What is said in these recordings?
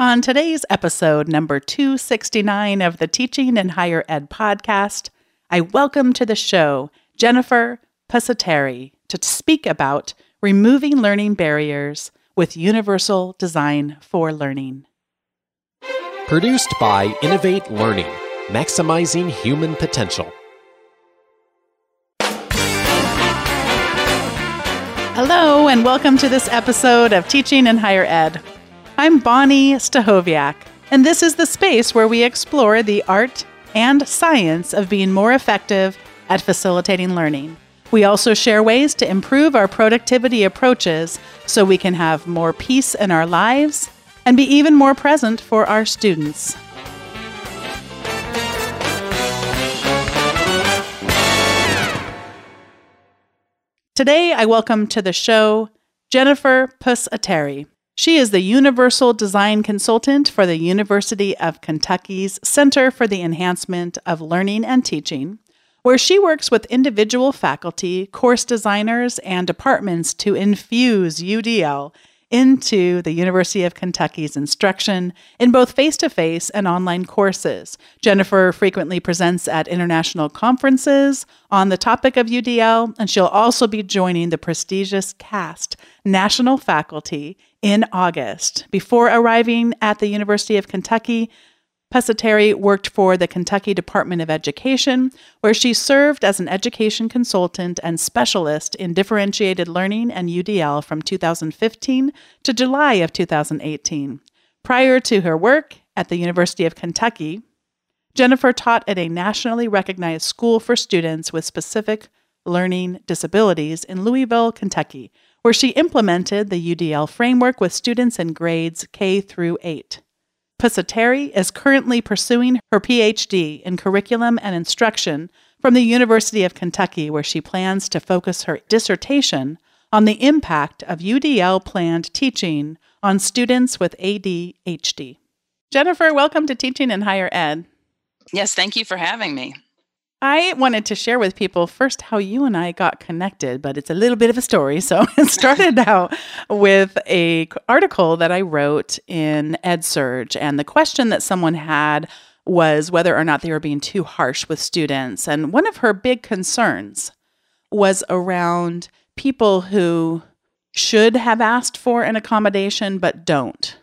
On today's episode, number 269 of the Teaching in Higher Ed podcast, I welcome to the show Jennifer Pusateri to speak about removing learning barriers with universal design for learning. Produced by Innovate Learning, maximizing human potential. Hello, and welcome to this episode of Teaching in Higher Ed. I'm Bonni Stachowiak, and this is the space where we explore the art and science of being more effective at facilitating learning. We also share ways to improve our productivity approaches so we can have more peace in our lives and be even more present for our students. Today, I welcome to the show Jennifer Pusateri. She is the Universal Design Consultant for the University of Kentucky's Center for the Enhancement of Learning and Teaching, where she works with individual faculty, course designers, and departments to infuse UDL into the University of Kentucky's instruction in both face to face and online courses. Jennifer frequently presents at international conferences on the topic of UDL, and she'll also be joining the prestigious CAST national faculty in August. Before arriving at the University of Kentucky, Pusateri worked for the Kentucky Department of Education, where she served as an education consultant and specialist in differentiated learning and UDL from 2015 to July of 2018. Prior to her work at the University of Kentucky, Jennifer taught at a nationally recognized school for students with specific learning disabilities in Louisville, Kentucky, where she implemented the UDL framework with students in grades K through 8. Pusateri is currently pursuing her PhD in curriculum and instruction from the University of Kentucky, where she plans to focus her dissertation on the impact of UDL planned teaching on students with ADHD. Jennifer, welcome to Teaching in Higher Ed. Yes, thank you for having me. I wanted to share with people first how you and I got connected, but it's a little bit of a story. So it started out with a article that I wrote in EdSurge, and the question that someone had was whether or not they were being too harsh with students. And one of her big concerns was around people who should have asked for an accommodation but don't.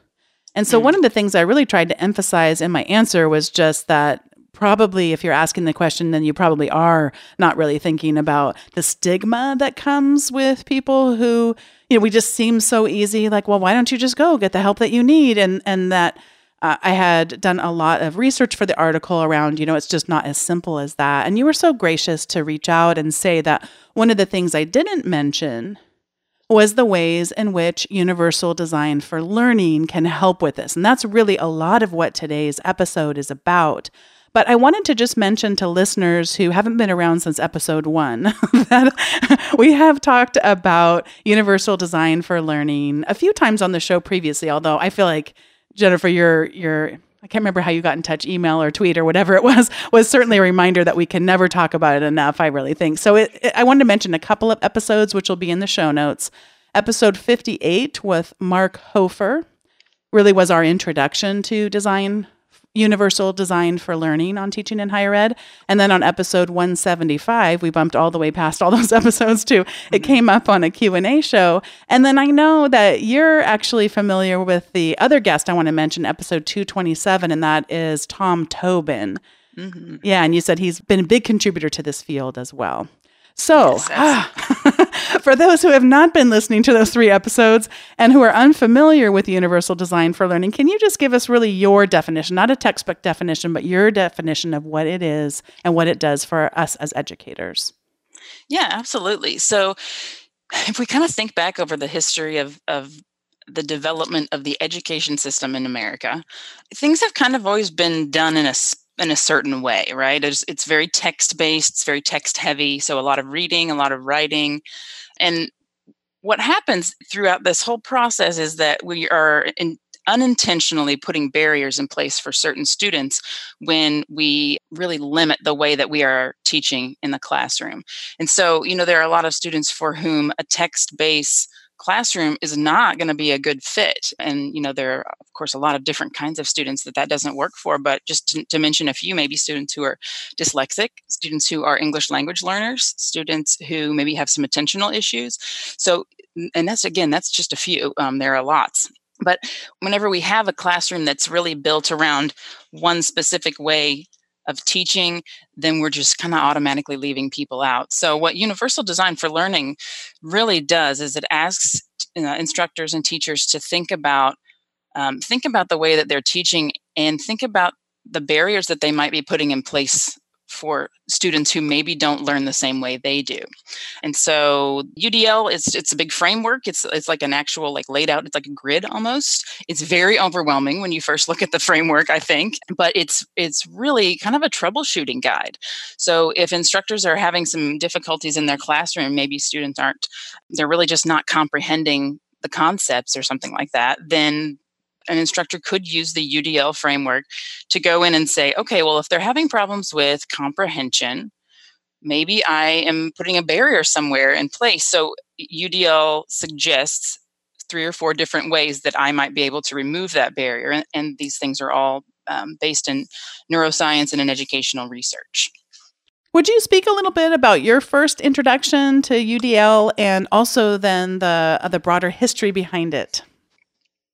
And so, mm. one of the things I really tried to emphasize in my answer was just that probably if you're asking the question then you probably are not really thinking about the stigma that comes with people who you know we just seem so easy like well why don't you just go get the help that you need and and that uh, I had done a lot of research for the article around, you know, it's just not as simple as that. And you were so gracious to reach out and say that one of the things I didn't mention was the ways in which universal design for learning can help with this. And that's really a lot of what today's episode is about. But I wanted to just mention to listeners who haven't been around since episode one that we have talked about universal design for learning a few times on the show previously, although I feel like Jennifer, your your I can't remember how you got in touch, email or tweet or whatever it was, was certainly a reminder that we can never talk about it enough, I really think. So it, it, I wanted to mention a couple of episodes, which will be in the show notes. Episode 58 with Mark Hofer really was our introduction to design universal design for learning on teaching in higher ed. And then on episode 175 we bumped all the way past all those episodes too. It mm-hmm. came up on a q&a show. And then i know that you're actually familiar with the other guest i want to mention episode 227 and that is tom tobin. Mm-hmm. yeah and you said he's been a big contributor to this field as well. So, yes, for those who have not been listening to those three episodes and who are unfamiliar with universal design for learning, can you just give us really your definition, not a textbook definition, but your definition of what it is and what it does for us as educators? Yeah, absolutely. So, if we kind of think back over the history of, of the development of the education system in America, things have kind of always been done in a in a certain way, right? It's, it's very text based, it's very text heavy. So a lot of reading, a lot of writing. And what happens throughout this whole process is that we are in, unintentionally putting barriers in place for certain students when we really limit the way that we are teaching in the classroom. And so, you know, there are a lot of students for whom a text based classroom is not going to be a good fit and you know there are of course a lot of different kinds of students that that doesn't work for but just to, to mention a few maybe students who are dyslexic students who are english language learners students who maybe have some attentional issues. So and that's again that's just a few um, there are lots. But whenever we have a classroom that's really built around one specific way of teaching, then we're just kind of automatically leaving people out. So, what Universal Design for Learning really does is it asks instructors and teachers to think about um, think about the way that they're teaching and think about the barriers that they might be putting in place for students who maybe don't learn the same way they do. And so UDL is it's a big framework. It's it's like an actual like laid out, it's like a grid almost. It's very overwhelming when you first look at the framework, I think, but it's it's really kind of a troubleshooting guide. So if instructors are having some difficulties in their classroom, maybe students aren't they're really just not comprehending the concepts or something like that, then an instructor could use the UDL framework to go in and say, okay, well, if they're having problems with comprehension, maybe I am putting a barrier somewhere in place. So UDL suggests three or four different ways that I might be able to remove that barrier. And, and these things are all um, based in neuroscience and in educational research. Would you speak a little bit about your first introduction to UDL and also then the uh, the broader history behind it?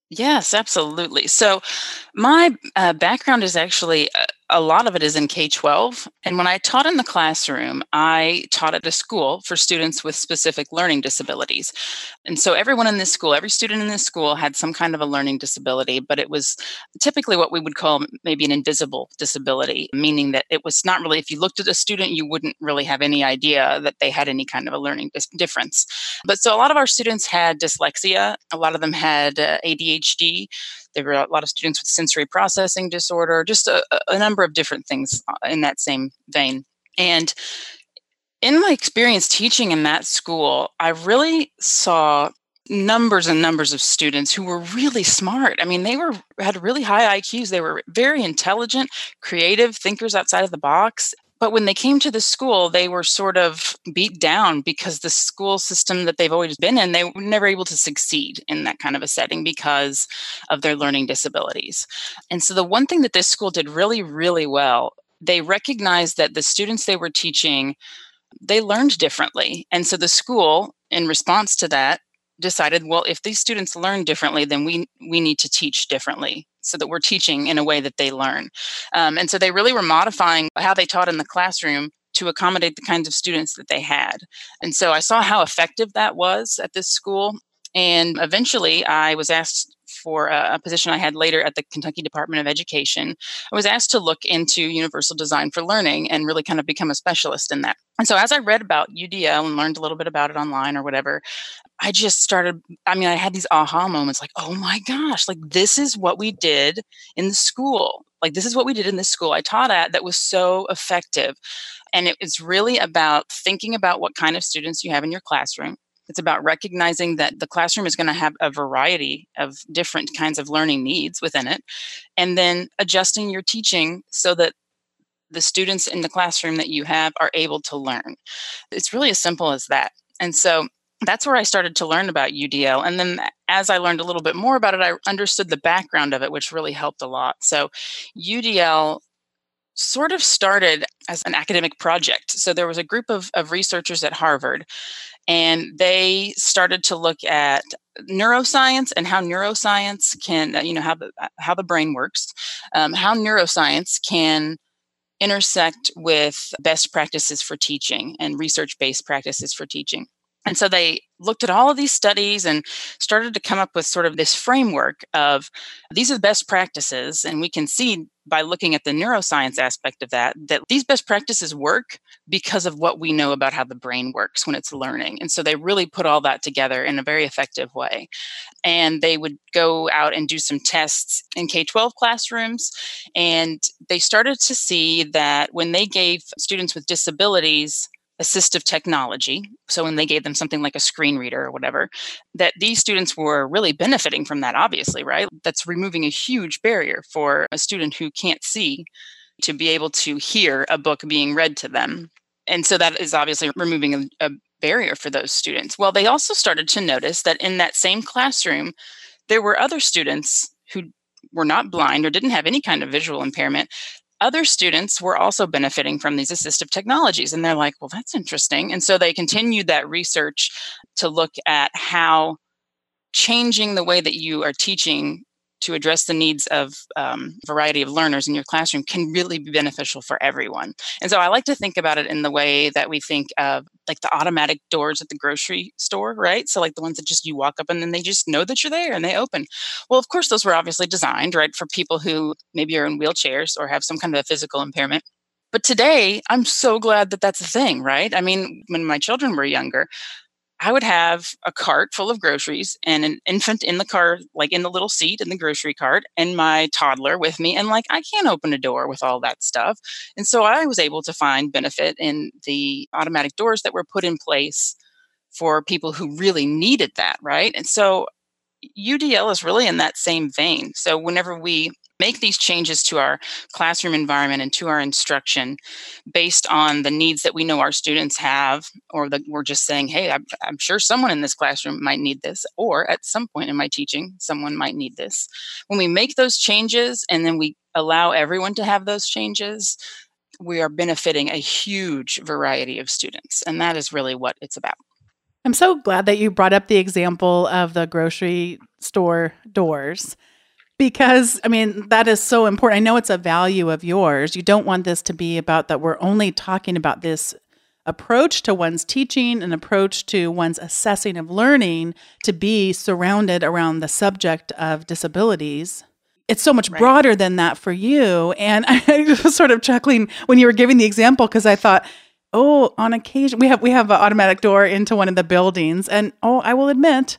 Yes, absolutely. So, my uh, background is actually uh, a lot of it is in K 12. And when I taught in the classroom, I taught at a school for students with specific learning disabilities. And so everyone in this school, every student in this school had some kind of a learning disability, but it was typically what we would call maybe an invisible disability, meaning that it was not really, if you looked at a student, you wouldn't really have any idea that they had any kind of a learning dis- difference. But so a lot of our students had dyslexia, a lot of them had uh, ADHD. There were a lot of students with sensory processing disorder, just a, a number of different things uh, in that same vein. And in my experience teaching in that school, I really saw numbers and numbers of students who were really smart. I mean, they were had really high IQs. They were very intelligent, creative thinkers outside of the box. But when they came to the school, they were sort of beat down because the school system that they've always been in, they were never able to succeed in that kind of a setting because of their learning disabilities. And so the one thing that this school did really, really well, they recognized that the students they were teaching, they learned differently. And so the school, in response to that, decided well if these students learn differently then we we need to teach differently so that we're teaching in a way that they learn. Um, and so they really were modifying how they taught in the classroom to accommodate the kinds of students that they had. And so i saw how effective that was at this school and eventually i was asked for a, position I had later at the Kentucky Department of Education, I was asked to look into universal design for learning and really kind of become a specialist in that. And so as I read about UDL and learned a little bit about it online or whatever, I just started, I mean, I had these aha moments like, oh my gosh, like this is what we did in the school. Like this is what we did in the school I taught at that was so effective. And it was really about thinking about what kind of students you have in your classroom it's about recognizing that the classroom is going to have a variety of different kinds of learning needs within it, and then adjusting your teaching so that the students in the classroom that you have are able to learn. It's really as simple as that. And so that's where I started to learn about UDL. And then as I learned a little bit more about it, I understood the background of it, which really helped a lot. So UDL sort of started as an academic project. So there was a group of, of researchers at Harvard and they started to look at neuroscience and how neuroscience can you know how the how the brain works um, how neuroscience can intersect with best practices for teaching and research based practices for teaching and so they looked at all of these studies and started to come up with sort of this framework of these are the best practices. And we can see by looking at the neuroscience aspect of that, that these best practices work because of what we know about how the brain works when it's learning. And so they really put all that together in a very effective way. And they would go out and do some tests in K 12 classrooms. And they started to see that when they gave students with disabilities assistive technology. So when they gave them something like a screen reader or whatever, that these students were really benefiting from that, obviously, right? That's removing a huge barrier for a student who can't see to be able to hear a book being read to them. And so that is obviously removing a, a barrier for those students. Well, they also started to notice that in that same classroom, there were other students who were not blind or didn't have any kind of visual impairment. Other students were also benefiting from these assistive technologies. And they're like, well, that's interesting. And so they continued that research to look at how changing the way that you are teaching to address the needs of um, variety of learners in your classroom can really be beneficial for everyone. And so i like to think about it in the way that we think of like the automatic doors at the grocery store right? So like the ones that just you walk up and then they just know that you're there and they open. Well of course those were obviously designed right for people who maybe are in wheelchairs or have some kind of a physical impairment. But today i'm so glad that that's a thing right? I mean when my children were younger I would have a cart full of groceries and an infant in the car, like in the little seat in the grocery cart, and my toddler with me. And like, I can't open a door with all that stuff. And so I was able to find benefit in the automatic doors that were put in place for people who really needed that, right? And so UDL is really in that same vein. So whenever we make these changes to our classroom environment and to our instruction based on the needs that we know our students have, or that we're just saying, hey, I'm, I'm, sure someone in this classroom might need this, or at some point in my teaching, someone might need this. When we make those changes and then we allow everyone to have those changes, we are benefiting a huge variety of students. And that is really what it's about. I'm so glad that you brought up the example of the grocery store doors because I mean, that is so important. I know it's a value of yours. You don't want this to be about that we're only talking about this approach to one's teaching, an approach to one's assessing of learning to be surrounded around the subject of disabilities. It's so much right. broader than that for you. And I was sort of chuckling when you were giving the example because I thought, oh, on occasion we have we have an automatic door into one of the buildings, and oh, I will admit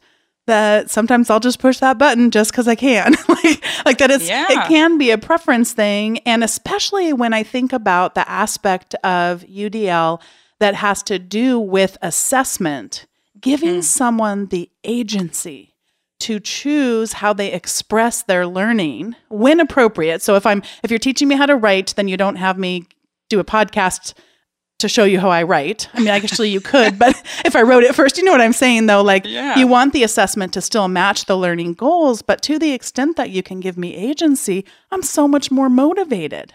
that sometimes I'll just push that button just because I can. like, like that is yeah. it can be a preference thing, and especially when I think about the aspect of UDL that has to do with assessment, giving mm. someone the agency to choose how they express their learning when appropriate. So if I'm if you're teaching me how to write, then you don't have me do a podcast to show you how I write. I mean, actually, you could, but if I wrote it first, you know what I'm saying, though? Like, yeah. you want the assessment to still match the learning goals, but to the extent that you can give me agency, I'm so much more motivated.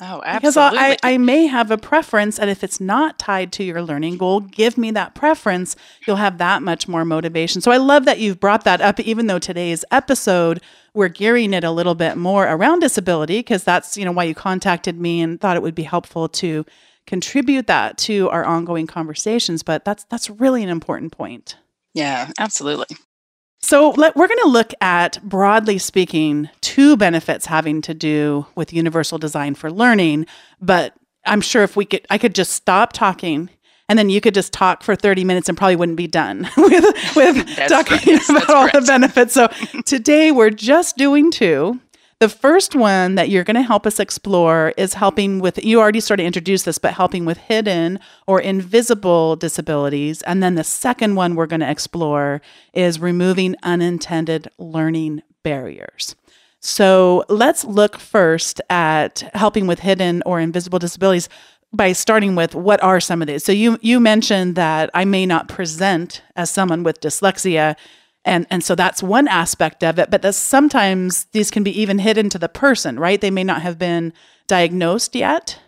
Oh, absolutely. Because I, I may have a preference, and if it's not tied to your learning goal, give me that preference. You'll have that much more motivation. So I love that you've brought that up, even though today's episode, we're gearing it a little bit more around disability, because that's, you know, why you contacted me and thought it would be helpful to contribute that to our ongoing conversations but that's that's really an important point yeah absolutely so let, we're going to look at broadly speaking two benefits having to do with universal design for learning but i'm sure if we could i could just stop talking and then you could just talk for 30 minutes and probably wouldn't be done with with talking about all correct. the benefits. So today we're just doing two. The first one that you're going to help us explore is helping with, you already sort of introduced this, but helping with hidden or invisible disabilities. And then the second one we're going to explore is removing unintended learning barriers. So let's look first at helping with hidden or invisible disabilities by starting with what are some of these. So you you mentioned that I may not present as someone with dyslexia and and so that's one aspect of it but sometimes these can be even hidden to the person right? They may not have been diagnosed yet.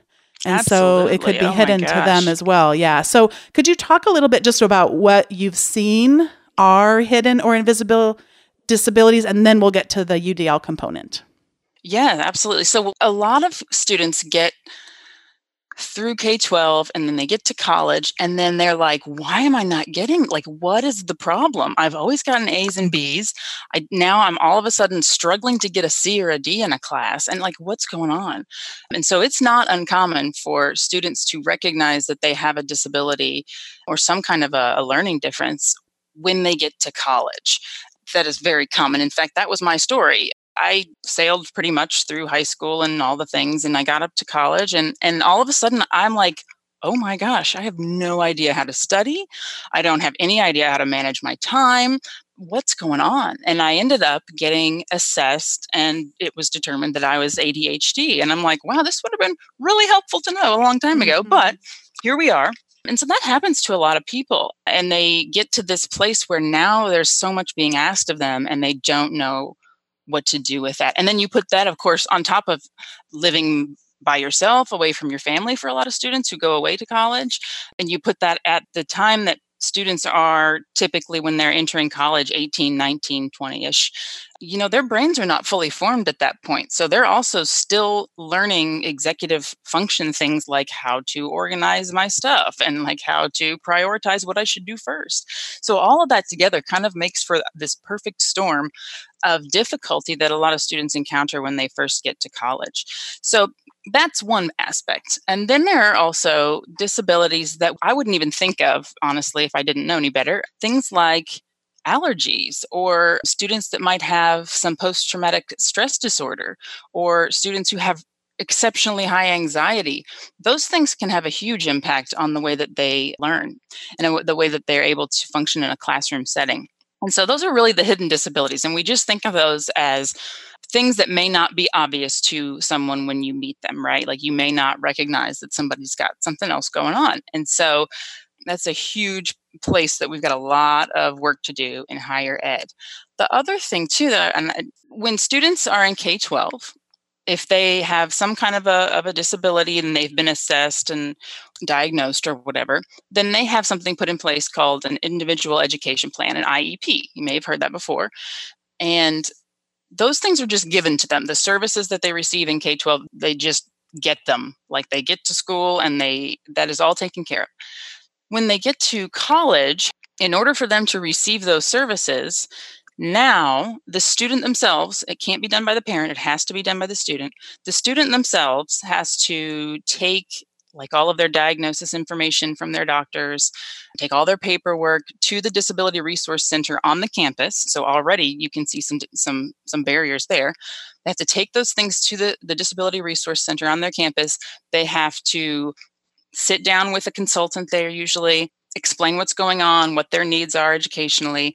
And Absolutely. so it could be oh hidden to them as well. Yeah. So could you talk a little bit just about what you've seen are hidden or invisible disabilities and then we'll get to the udl component? Yeah absolutely. So a lot of students get through K 12 and then they get to college and then they're like, why am I not getting, like, what is the problem? I've always gotten A's and B's. I, now I'm all of a sudden struggling to get a C or a D in a class and like, what's going on? And so it's not uncommon for students to recognize that they have a disability or some kind of a, a learning difference when they get to college that is very common. In fact, that was my story. I sailed pretty much through high school and all the things and I got up to college and and all of a sudden I'm like oh my gosh I have no idea how to study I don't have any idea how to manage my time what's going on and I ended up getting assessed and it was determined that I was ADHD and I'm like wow this would have been really helpful to know a long time ago mm-hmm. but here we are And so that happens to a lot of people. And they get to this place where now there's so much being asked of them and they don't know what to do with that. And then you put that, of course, on top of living by yourself away from your family for a lot of students who go away to college. And you put that at the time that students are typically when they're entering college 18 19 20ish you know their brains are not fully formed at that point so they're also still learning executive function things like how to organize my stuff and like how to prioritize what i should do first so all of that together kind of makes for this perfect storm of difficulty that a lot of students encounter when they first get to college so that's one aspect. And then there are also disabilities that I wouldn't even think of, honestly, if I didn't know any better. Things like allergies or students that might have some post traumatic stress disorder or students who have exceptionally high anxiety those things can have a huge impact on the way that they learn and the way that they're able to function in a classroom setting and so those are really the hidden disabilities and we just think of those as things that may not be obvious to someone when you meet them, right? Like you may not recognize that somebody's got something else going on. And so that's a huge place that we've got a lot of work to do in higher ed. The other thing too that and when students are in K-12, if they have some kind of a, of a disability and they've been assessed and diagnosed or whatever, then they have something put in place called an individual education plan, an IEP. You may have heard that before. And those things are just given to them. The services that they receive in K 12, they just get them. Like they get to school and they that is all taken care of. When they get to college, in order for them to receive those services, now the student themselves, it can't be done by the parent, it has to be done by the student. The student themselves has to take like all of their diagnosis information from their doctors, take all their paperwork to the Disability Resource Center on the campus. So already you can see some some some barriers there. They have to take those things to the, the Disability Resource Center on their campus. They have to sit down with a consultant there usually, explain what's going on, what their needs are educationally,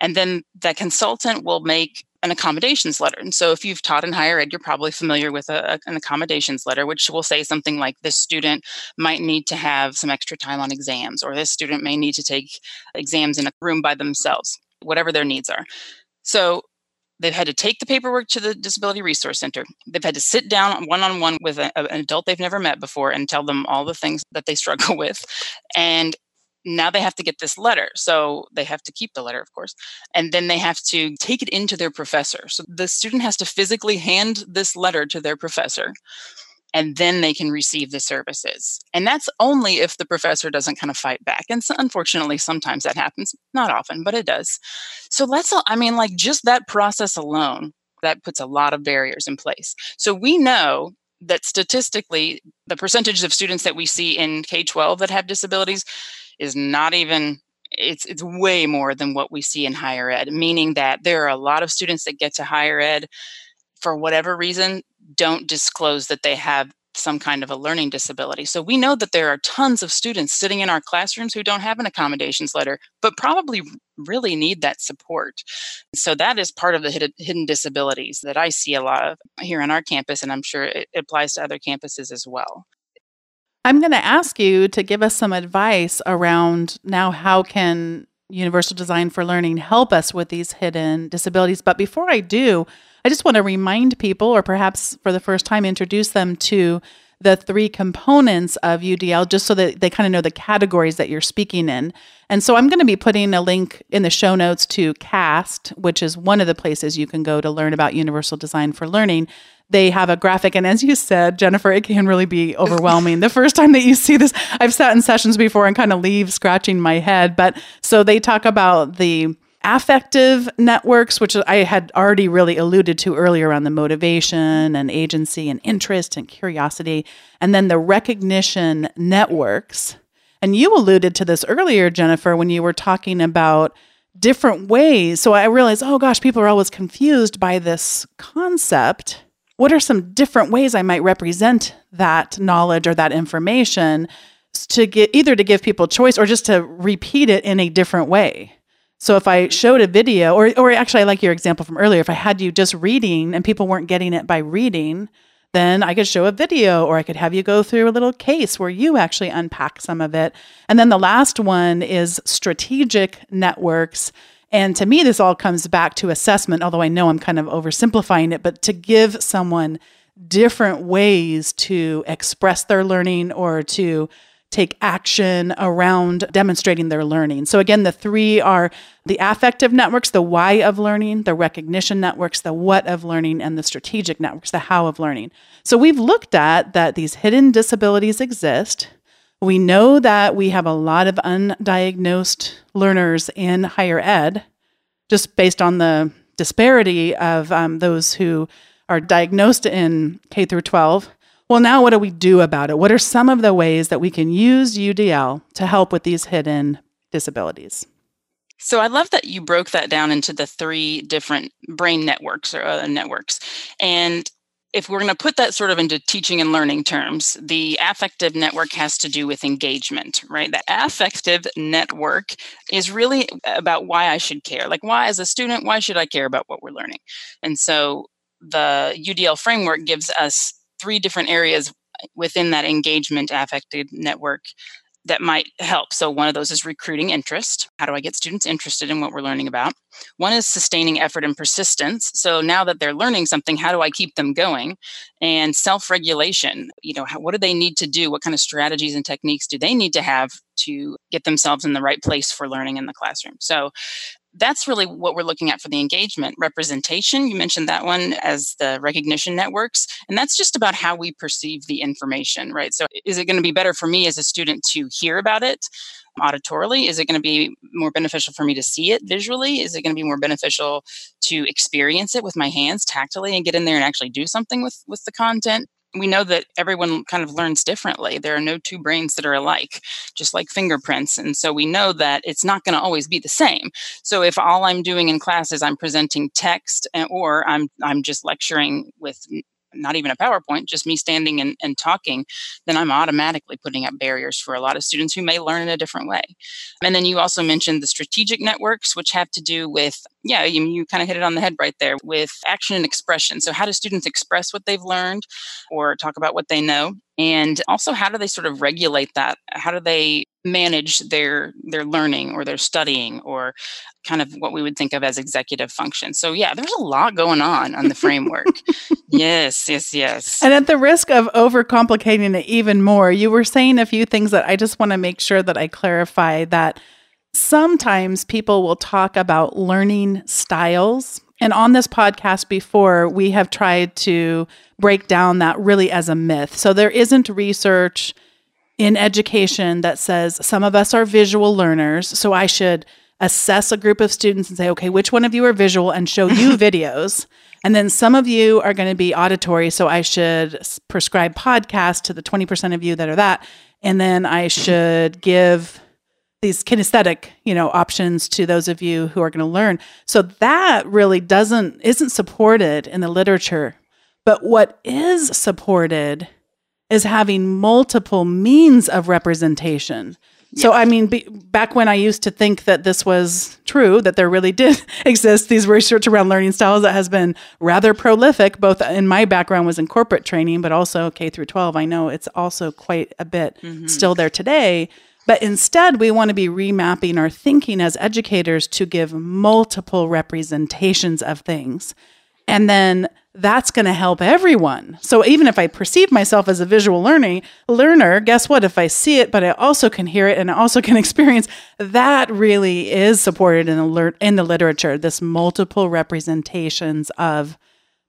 and then the consultant will make an accommodations letter. And so, if you've taught in higher ed, you're probably familiar with a, an accommodations letter, which will say something like this student might need to have some extra time on exams, or this student may need to take exams in a room by themselves, whatever their needs are. So, they've had to take the paperwork to the Disability Resource Center. They've had to sit down one on one with a, an adult they've never met before and tell them all the things that they struggle with. And now they have to get this letter. So they have to keep the letter, of course, and then they have to take it into their professor. So the student has to physically hand this letter to their professor, and then they can receive the services. And that's only if the professor doesn't kind of fight back. And so unfortunately, sometimes that happens, not often, but it does. So let's, I mean, like just that process alone, that puts a lot of barriers in place. So we know that statistically, the percentage of students that we see in K 12 that have disabilities is not even it's it's way more than what we see in higher ed meaning that there are a lot of students that get to higher ed for whatever reason don't disclose that they have some kind of a learning disability. So we know that there are tons of students sitting in our classrooms who don't have an accommodations letter, but probably really need that support. So that is part of the hidden disabilities that I see a lot of here on our campus, and I'm sure it applies to other campuses as well. I'm going to ask you to give us some advice around now how can Universal Design for Learning help us with these hidden disabilities. But before I do, I just want to remind people, or perhaps for the first time, introduce them to the three components of UDL just so that they kind of know the categories that you're speaking in. And so I'm going to be putting a link in the show notes to CAST, which is one of the places you can go to learn about Universal Design for Learning they have a graphic. And as you said, Jennifer, it can really be overwhelming. the first time that you see this, I've sat in sessions before and kind of leave scratching my head. But so they talk about the affective networks, which I had already really alluded to earlier on the motivation and agency and interest and curiosity, and then the recognition networks. And you alluded to this earlier, Jennifer, when you were talking about different ways. So I realized, oh gosh, people are always confused by this concept what are some different ways I might represent that knowledge or that information to get either to give people choice or just to repeat it in a different way. So if I showed a video or or actually I like your example from earlier if I had you just reading and people weren't getting it by reading then I could show a video or I could have you go through a little case where you actually unpack some of it. And then the last one is strategic networks. And to me, this all comes back to assessment, although I know I'm kind of oversimplifying it, but to give someone different ways to express their learning or to take action around demonstrating their learning. So, again, the three are the affective networks, the why of learning, the recognition networks, the what of learning, and the strategic networks, the how of learning. So, we've looked at that these hidden disabilities exist. We know that we have a lot of undiagnosed learners in higher ed, just based on the disparity of um, those who are diagnosed in K through 12 well, now what do we do about it? What are some of the ways that we can use UDL to help with these hidden disabilities? So I love that you broke that down into the three different brain networks or uh, networks. And if we're going to put that sort of into teaching and learning terms, the affective network has to do with engagement, right? The affective network is really about why I should care. Like, why, as a student, why should I care about what we're learning? And so the UDL framework gives us three different areas within that engagement affective network that might help. So, one of those is recruiting interest. How do I get students interested in what we're learning about? One is sustaining effort and persistence. So, now that they're learning something, how do I keep them going? And self regulation. You know, how, what do they need to do? What kind of strategies and techniques do they need to have to get themselves in the right place for learning in the classroom? So, that's really what we're looking at for the engagement representation. You mentioned that one as the recognition networks and that's just about how we perceive the information right? So is it going to be better for me as a student to hear about it auditorily? Is it going to be more beneficial for me to see it visually? Is it going to be more beneficial to experience it with my hands tactily and get in there and actually do something with with the content we know that everyone kind of learns differently. There are no two brains that are alike, just like fingerprints. And so we know that it's not going to always be the same. So if all I'm doing in class is I'm presenting text eh, or I'm I'm just lecturing with not even a PowerPoint, just me standing and, and talking, then I'm automatically putting up barriers for a lot of students who may learn in a different way. And then you also mentioned the strategic networks, which have to do with, yeah, you, you kind of hit it on the head right there with action and expression. So, how do students express what they've learned or talk about what they know? And also, how do they sort of regulate that? How do they manage their their learning or their studying or kind of what we would think of as executive function. So yeah, there's a lot going on on the framework. yes, yes, yes. And at the risk of overcomplicating it even more, you were saying a few things that I just want to make sure that I clarify that sometimes people will talk about learning styles. And on this podcast before, we have tried to break down that really as a myth. So there isn't research in education that says some of us are visual learners, so I should assess a group of students and say, okay, which one of you are visual and show you videos. And then some of you are going to be auditory. So I should prescribe podcasts to the 20% of you that are that. And then I should give these kinesthetic, you know, options to those of you who are going to learn. So that really doesn't isn't supported in the literature. But what is supported is having multiple means of representation. So, I mean, be, back when I used to think that this was true, that there really did exist these research around learning styles that has been rather prolific, both in my background was in corporate training, but also K through 12. I know it's also quite a bit mm-hmm. still there today. But instead, we want to be remapping our thinking as educators to give multiple representations of things. And then that's going to help everyone. So even if I perceive myself as a visual learning learner, guess what? If I see it, but I also can hear it and I also can experience, that really is supported in the, in the literature. This multiple representations of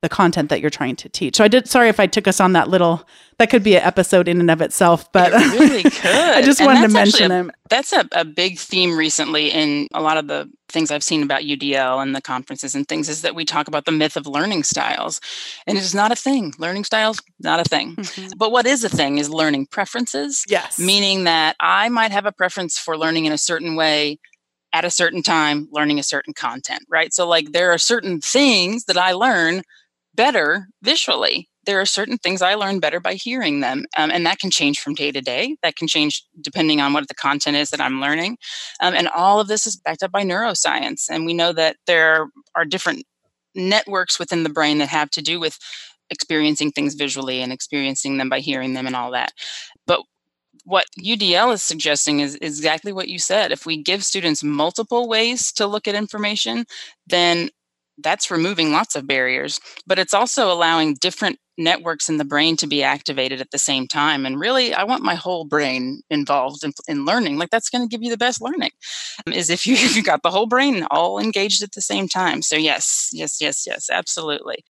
the content that you're trying to teach. So I did. Sorry if I took us on that little. That could be an episode in and of itself, but it really could. I just and wanted to mention a, it. That's a, a big theme recently in a lot of the things I've seen about UDL and the conferences and things is that we talk about the myth of learning styles, and it is not a thing. Learning styles not a thing. Mm-hmm. But what is a thing is learning preferences. Yes, meaning that I might have a preference for learning in a certain way at a certain time learning a certain content right so like there are certain things that i learn better visually. There are certain things I learn better by hearing them, um, and that can change from day to day. That can change depending on what the content is that I'm learning. Um, and all of this is backed up by neuroscience. And we know that there are different networks within the brain that have to do with experiencing things visually and experiencing them by hearing them and all that. But what UDL is suggesting is, is exactly what you said. If we give students multiple ways to look at information, then that's removing lots of barriers, but it's also allowing different networks in the brain to be activated at the same time. And really, I want my whole brain involved in, in learning. Like that's going to give you the best learning, um, is if you if you got the whole brain all engaged at the same time. So yes, yes, yes, yes, absolutely.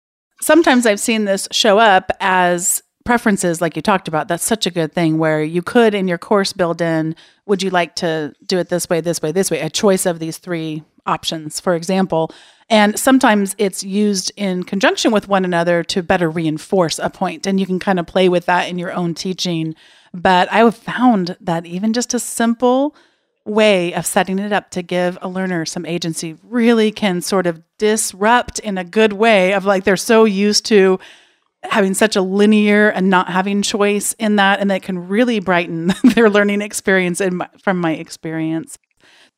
Sometimes I've seen this show up as preferences like you talked about that's such a good thing where you could in your course build in would you like to do it this way this way this way? A choice of these three options for example. And sometimes it's used in conjunction with one another to better reinforce a point and you can kind of play with that in your own teaching. But i have found that even just a simple way of setting it up to give a learner some agency really can sort of disrupt in a good way of like they're so used to having such a linear and not having choice in that and that can really brighten their learning experience in my, from my experience.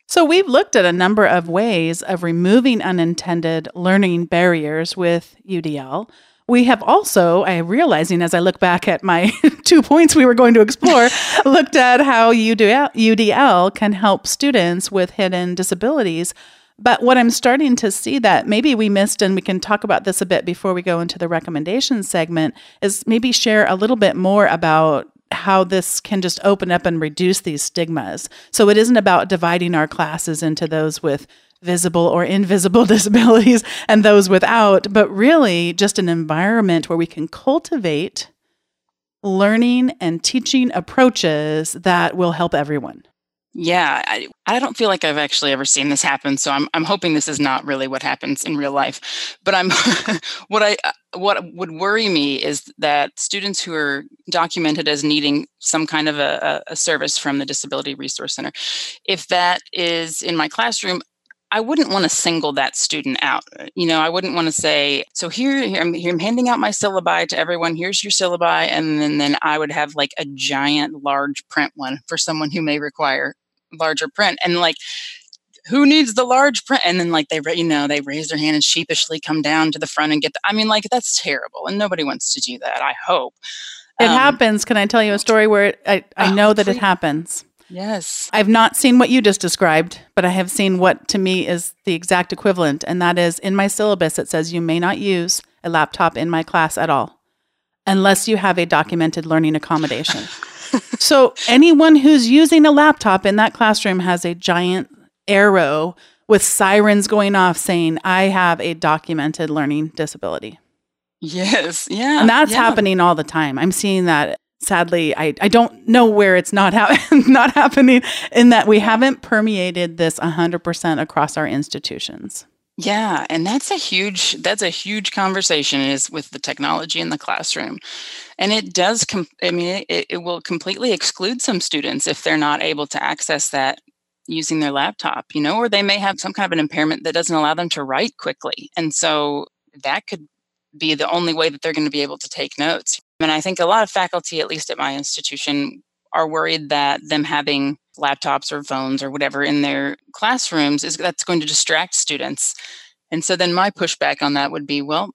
So we've looked at a number of ways of removing unintended learning barriers with udl we have also i realizing as i look back at my two points we were going to explore looked at how UDL, udl can help students with hidden disabilities but what I'm starting to see that maybe we missed, and we can talk about this a bit before we go into the recommendation segment, is maybe share a little bit more about how this can just open up and reduce these stigmas. So it isn't about dividing our classes into those with visible or invisible disabilities and those without, but really just an environment where we can cultivate learning and teaching approaches that will help everyone. Yeah, I, I don't feel like I've actually ever seen this happen, so I'm I'm hoping this is not really what happens in real life. But I'm what I uh, what would worry me is that students who are documented as needing some kind of a, a service from the Disability Resource Center, if that is in my classroom, I wouldn't want to single that student out. You know, I wouldn't want to say, so here, here, I'm, here I'm handing out my syllabi to everyone. Here's your syllabi. And then, then I would have like a giant, large print one for someone who may require larger print and like who needs the large print? And then like they you know they raise their hand and sheepishly come down to the front and get the, i mean like that's terrible and nobody wants to do that i hope. It um, happens. Can i tell you a story where it, i, I oh, know that please. it happens? Yes. I've not seen what you just described but i have seen what to me is the exact equivalent and that is in my syllabus it says you may not use a laptop in my class at all unless you have a documented learning accommodation so anyone who's using a laptop in that classroom has a giant arrow with sirens going off saying, I have a documented learning disability. Yes. Yeah. And that's yeah. happening all the time. I'm seeing that. Sadly, I, I don't know where it's not ha- not happening in that we haven't permeated this 100% across our institutions. Yeah, and that's a huge that's a huge conversation is with the technology in the classroom. And it does com- I mean it, it will completely exclude some students if they're not able to access that using their laptop, you know, or they may have some kind of an impairment that doesn't allow them to write quickly. And so that could be the only way that they're going to be able to take notes. And I think a lot of faculty, at least at my institution, are worried that them having laptops or phones or whatever in their classrooms is that's going to distract students. And so then my pushback on that would be, well,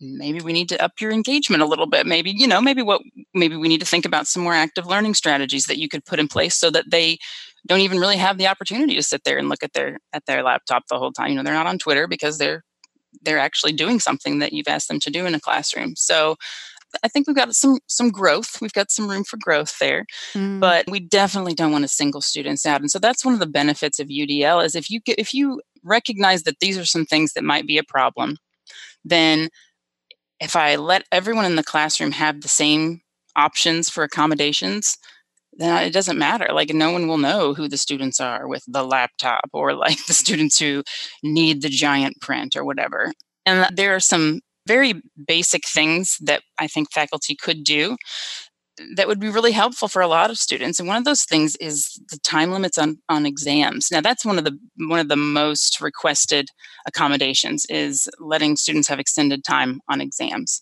maybe we need to up your engagement a little bit. Maybe, you know, maybe what maybe we need to think about some more active learning strategies that you could put in place so that they don't even really have the opportunity to sit there and look at their at their laptop the whole time. You know, they're not on Twitter because they're they're actually doing something that you've asked them to do in a classroom. So I think we've got some some growth. We've got some room for growth there, mm. but we definitely don't want to single students out. And so that's one of the benefits of UDL is if you get, if you recognize that these are some things that might be a problem, then if I let everyone in the classroom have the same options for accommodations, then it doesn't matter. Like no one will know who the students are with the laptop or like the students who need the giant print or whatever. And there are some very basic things that I think faculty could do that would be really helpful for a lot of students and one of those things is the time limits on, on exams. Now that's one of the one of the most requested accommodations is letting students have extended time on exams.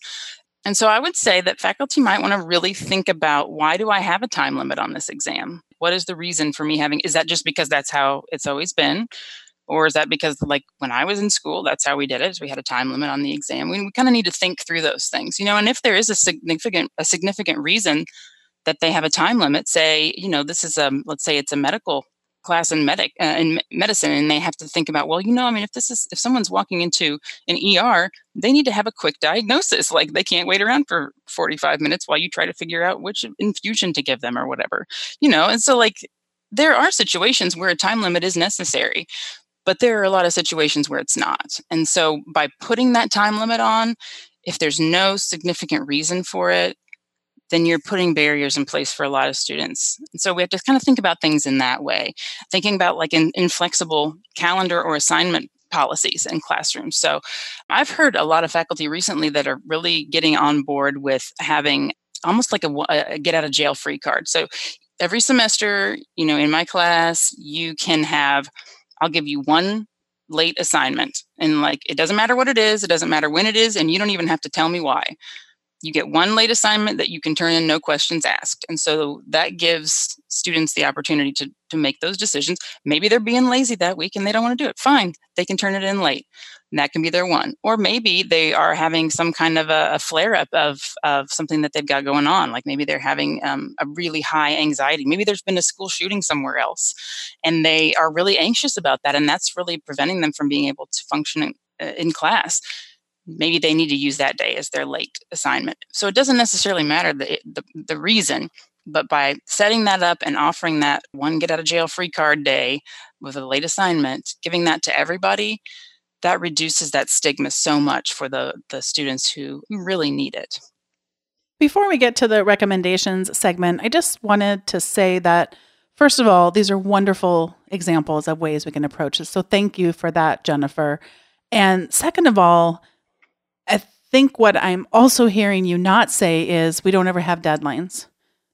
And so i would say that faculty might want to really think about why do i have a time limit on this exam? What is the reason for me having is that just because that's how it's always been Or is that because, like, when I was in school, that's how we did it? We had a time limit on the exam. We, we kind of need to think through those things, you know. And if there is a significant a significant reason that they have a time limit, say, you know, this is a let's say it's a medical class in medic uh, in medicine and they have to think about well you know i mean if this is if someone's walking into an er they need to have a quick diagnosis like they can't wait around for 45 minutes while you try to figure out which infusion to give them or whatever you know and so like there are situations where a time limit is necessary but there are a lot of situations where it's not and so by putting that time limit on if there's no significant reason for it then you're putting barriers in place for a lot of students. And so we have to kind of think about things in that way, thinking about like an inflexible calendar or assignment policies in classrooms. So I've heard a lot of faculty recently that are really getting on board with having almost like a, a get out of jail free card. So every semester, you know, in my class, you can have, I'll give you one late assignment and like it doesn't matter what it is it doesn't matter when it is and you don't even have to tell me why. You get one late assignment that you can turn in no questions asked and so that gives students the opportunity to, to make those decisions. Maybe they're being lazy that week and they don't want to do it. Fine they can turn it in late. And that can be their one. Or maybe they are having some kind of a, a flare up of, of something that they've got going on. Like maybe they're having um, a really high anxiety. Maybe there's been a school shooting somewhere else and they are really anxious about that and that's really preventing them from being able to function in, uh, in class. Maybe they need to use that day as their late assignment. So it doesn't necessarily matter the, the, the reason, but by setting that up and offering that one get out of jail free card day with a late assignment, giving that to everybody, that reduces that stigma so much for the, the students who really need it. Before we get to the recommendations segment, I just wanted to say that, first of all, these are wonderful examples of ways we can approach this. So thank you for that, Jennifer. And second of all, I think what I'm also hearing you not say is we don't ever have deadlines,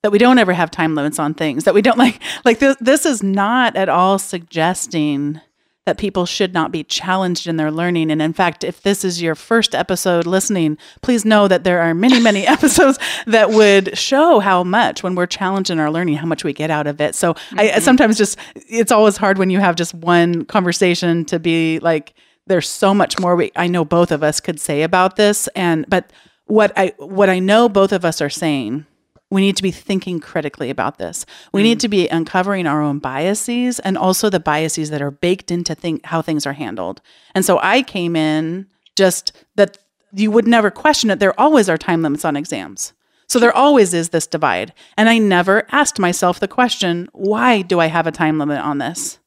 that we don't ever have time limits on things, that we don't like, like this, this is not at all suggesting that people should not be challenged in their learning. And in fact, if this is your first episode listening, please know that there are many, many episodes that would show how much, when we're challenged in our learning, how much we get out of it. So mm-hmm. I sometimes just, it's always hard when you have just one conversation to be like, there's so much more we, I know both of us could say about this and but what I what I know both of us are saying we need to be thinking critically about this. We mm. need to be uncovering our own biases and also the biases that are baked into think how things are handled. And so I came in just that you would never question it. There always are time limits on exams. So there always is this divide. And I never asked myself the question, why do I have a time limit on this?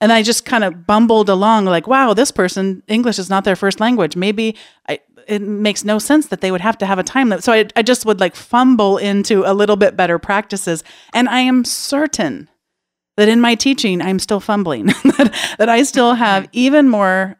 And I just kind of bumbled along like, wow, this person, English is not their first language. Maybe I, it makes no sense that they would have to have a time limit. So I, I just would like fumble into a little bit better practices. And I am certain that in my teaching, I'm still fumbling, that, that I still have even more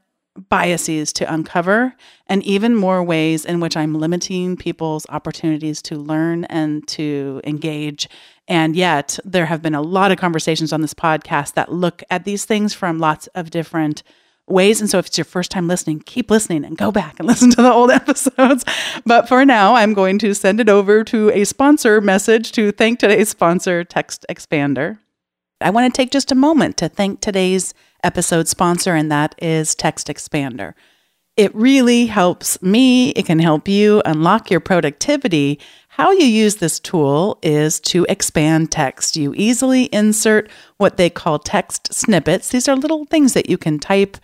biases to uncover and even more ways in which I'm limiting people's opportunities to learn and to engage and yet, there have been a lot of conversations on this podcast that look at these things from lots of different ways. And so, if it's your first time listening, keep listening and go back and listen to the old episodes. But for now, I'm going to send it over to a sponsor message to thank today's sponsor, Text Expander. I want to take just a moment to thank today's episode sponsor, and that is Text Expander. It really helps me, it can help you unlock your productivity how you use this tool is to expand text. You easily insert what they call text snippets. These are little things that you can type,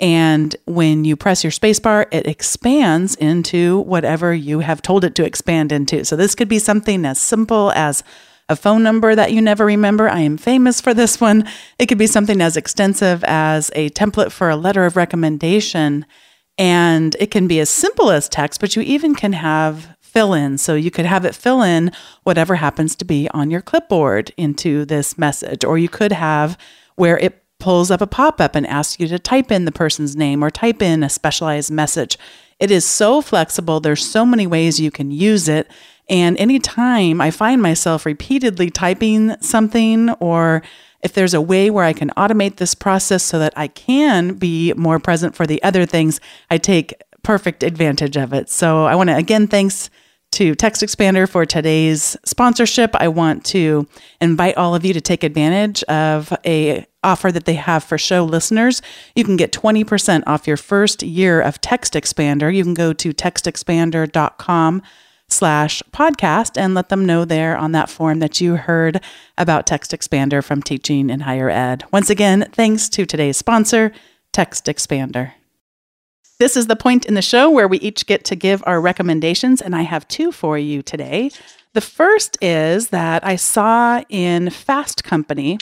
and when you press your spacebar, it expands into whatever you have told it to expand into. So, this could be something as simple as a phone number that you never remember. I am famous for this one. It could be something as extensive as a template for a letter of recommendation. And it can be as simple as text, but you even can have fill in. So you could have it fill in whatever happens to be on your clipboard into this message, or you could have where it pulls up a pop up and asks you to type in the person's name or type in a specialized message. It is so flexible. There's so many ways you can use it. And anytime I find myself repeatedly typing something, or if there's a way where I can automate this process so that I can be more present for the other things, I take perfect advantage of it. So I want to again thanks to Text Expander for today's sponsorship. I want to invite all of you to take advantage of a offer that they have for show listeners. You can get 20% off your first year of Text Expander. You can go to textexpander.com slash podcast and let them know there on that form that you heard about Text Expander from Teaching in Higher Ed. Once again, thanks to today's sponsor, Text Expander. This is the point in the show where we each get to give our recommendations, and I have two for you today. The first is that I saw in Fast Company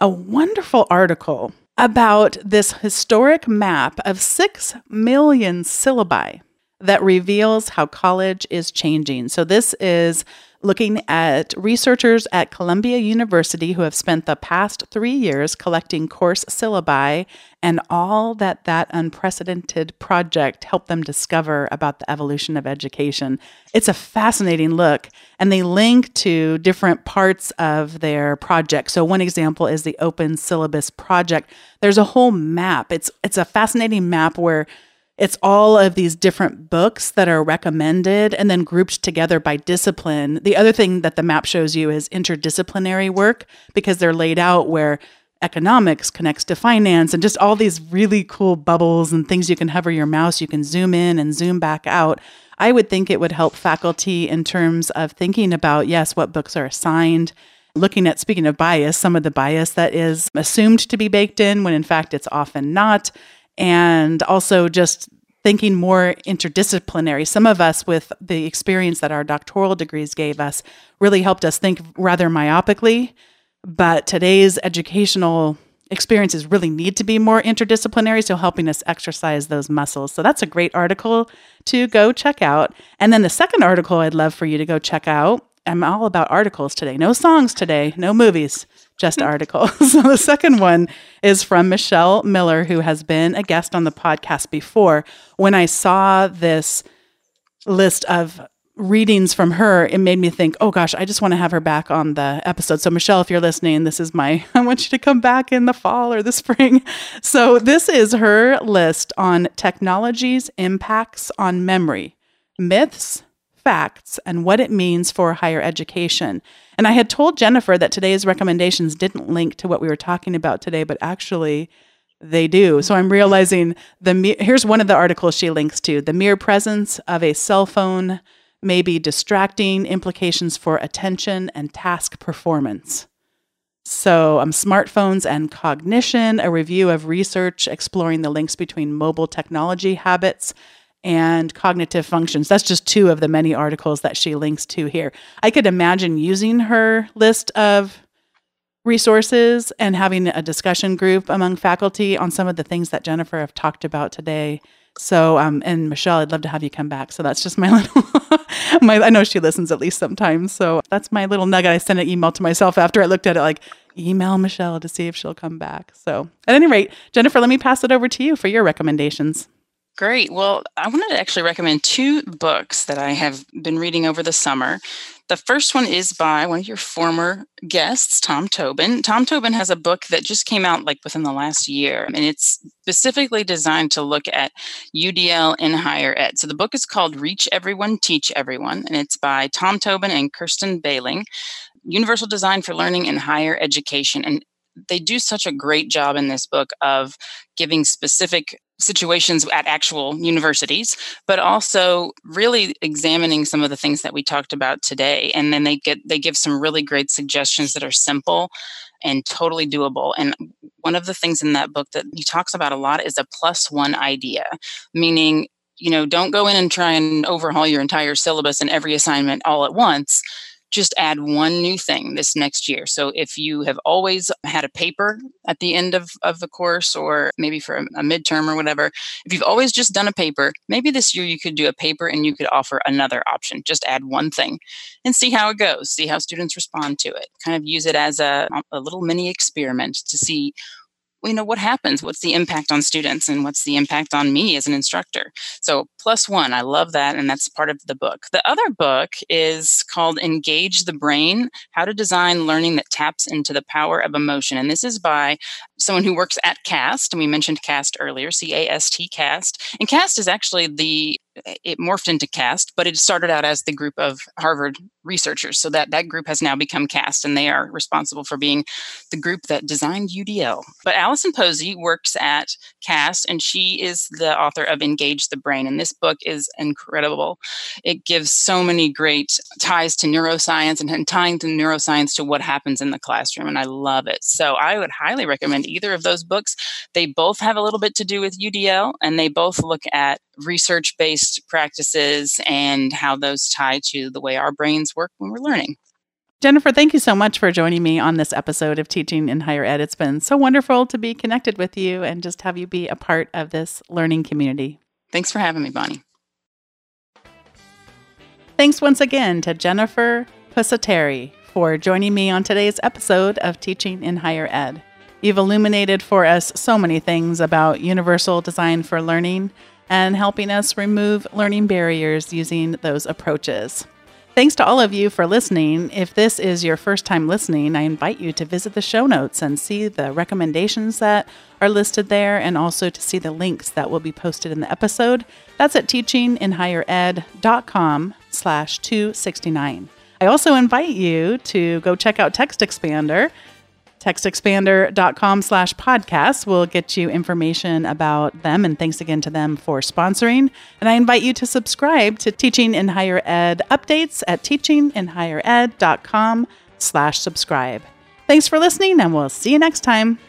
a wonderful article about this historic map of 6 million syllabi that reveals how college is changing. So, this is looking at researchers at Columbia University who have spent the past three years collecting course syllabi and all that that unprecedented project helped them discover about the evolution of education. It's a fascinating look, and they link to different parts of their project. So one example is the Open Syllabus Project. There's a whole map. It's it's a fascinating map where it's all of these different books that are recommended and then grouped together by discipline. The other thing that the map shows you is interdisciplinary work because they're laid out where economics connects to finance and just all these really cool bubbles and things you can hover your mouse, you can zoom in and zoom back out. I would think it would help faculty in terms of thinking about, yes, what books are assigned, looking at, speaking of bias, some of the bias that is assumed to be baked in when in fact it's often not and also just thinking more interdisciplinary. Some of us, with the experience that our doctoral degrees gave us, really helped us think rather myopically. But today's educational experiences really need to be more interdisciplinary, so helping us exercise those muscles. So that's a great article to go check out. And then the second article I'd love for you to go check out. I'm all about articles today. No songs today, no movies just articles. so the second one is from Michelle Miller, who has been a guest on the podcast before. When I saw this list of readings from her, it made me think, oh gosh, I just want to have her back on the episode. So, Michelle, if you're listening, this is my, I want you to come back in the fall or the spring. So, this is her list on technology's impacts on memory, myths, facts, and what it means for higher education. And I had told Jennifer that today's recommendations didn't link to what we were talking about today, but actually they do. So I'm realizing the here's one of the articles she links to. The mere presence of a cell phone may be distracting implications for attention and task performance. So, um, smartphones and cognition, a review of research exploring the links between mobile technology habits and cognitive functions. That's just two of the many articles that she links to here. I could imagine using her list of resources and having a discussion group among faculty on some of the things that Jennifer have talked about today. So, um, and Michelle, I'd love to have you come back. So that's just my little, my, I know she listens at least sometimes. So that's my little nugget. I sent an email to myself after I looked at it, like, email Michelle to see if she'll come back. So at any rate, Jennifer, let me pass it over to you for your recommendations. Great. Well, I wanted to actually recommend two books that I have been reading over the summer. The first one is by one of your former guests, Tom Tobin. Tom Tobin has a book that just came out like within the last year, and it's specifically designed to look at UDL in higher ed. So the book is called Reach Everyone, Teach Everyone, and it's by Tom Tobin and Kirsten Behling. Universal Design for Learning in Higher Education. And they do such a great job in this book of giving specific situations at actual universities but also really examining some of the things that we talked about today. And then they get they give some really great suggestions that are simple and totally doable. And one of the things in that book that he talks about a lot is a plus one idea meaning you know don't go in and try and overhaul your entire syllabus and every assignment all at once just add one new thing this next year. So if you have always had a paper at the end of, of the course, or maybe for a, a midterm or whatever, if you've always just done a paper, maybe this year you could do a paper and you could offer another option. Just add one thing and see how it goes, see how students respond to it. Kind of use it as a, a little mini experiment to see you know what happens? What's the impact on students and what's the impact on me as an instructor? So plus one i love that and that's part of the book. The other book is called engage the brain how to design learning that taps into the power of emotion and this is by someone who works at cast. And we mentioned cast earlier c-a-s-t cast. And cast is actually the Eh, it morphed into CAST, but it started out as the group of Harvard researchers. So that that group has now become CAST, and they are responsible for being the group that designed UDL. But Allison Posey works at CAST, and she is the author of Engage the Brain. And this book is incredible. It gives so many great ties to neuroscience and, and tying the neuroscience to what happens in the classroom, and I love it. So I would highly recommend either of those books. They both have a little bit to do with UDL, and they both look at research based practices and how those tie to the way our brains work when we're learning. Jennifer, thank you so much for joining me on this episode of Teaching in Higher Ed. It's been so wonderful to be connected with you and just have you be a part of this learning community. Thanks for having me, Bonni. Thanks once again to Jennifer Pusateri for joining me on today's episode of Teaching in Higher Ed. You've illuminated for us so many things about universal design for learning and helping us remove learning barriers using those approaches. Thanks to all of you for listening. If this is your first time listening, I invite you to visit the show notes and see the recommendations that are listed there and also to see the links that will be posted in the episode. That's at teachinginhighered.com slash 269. I also invite you to go check out Text Expander textexpander.com slash podcast. Will get you information about them and thanks again to them for sponsoring. And i invite you to subscribe to teaching in higher ed updates at teachinginhighered.com slash subscribe. Thanks for listening and we'll see you next time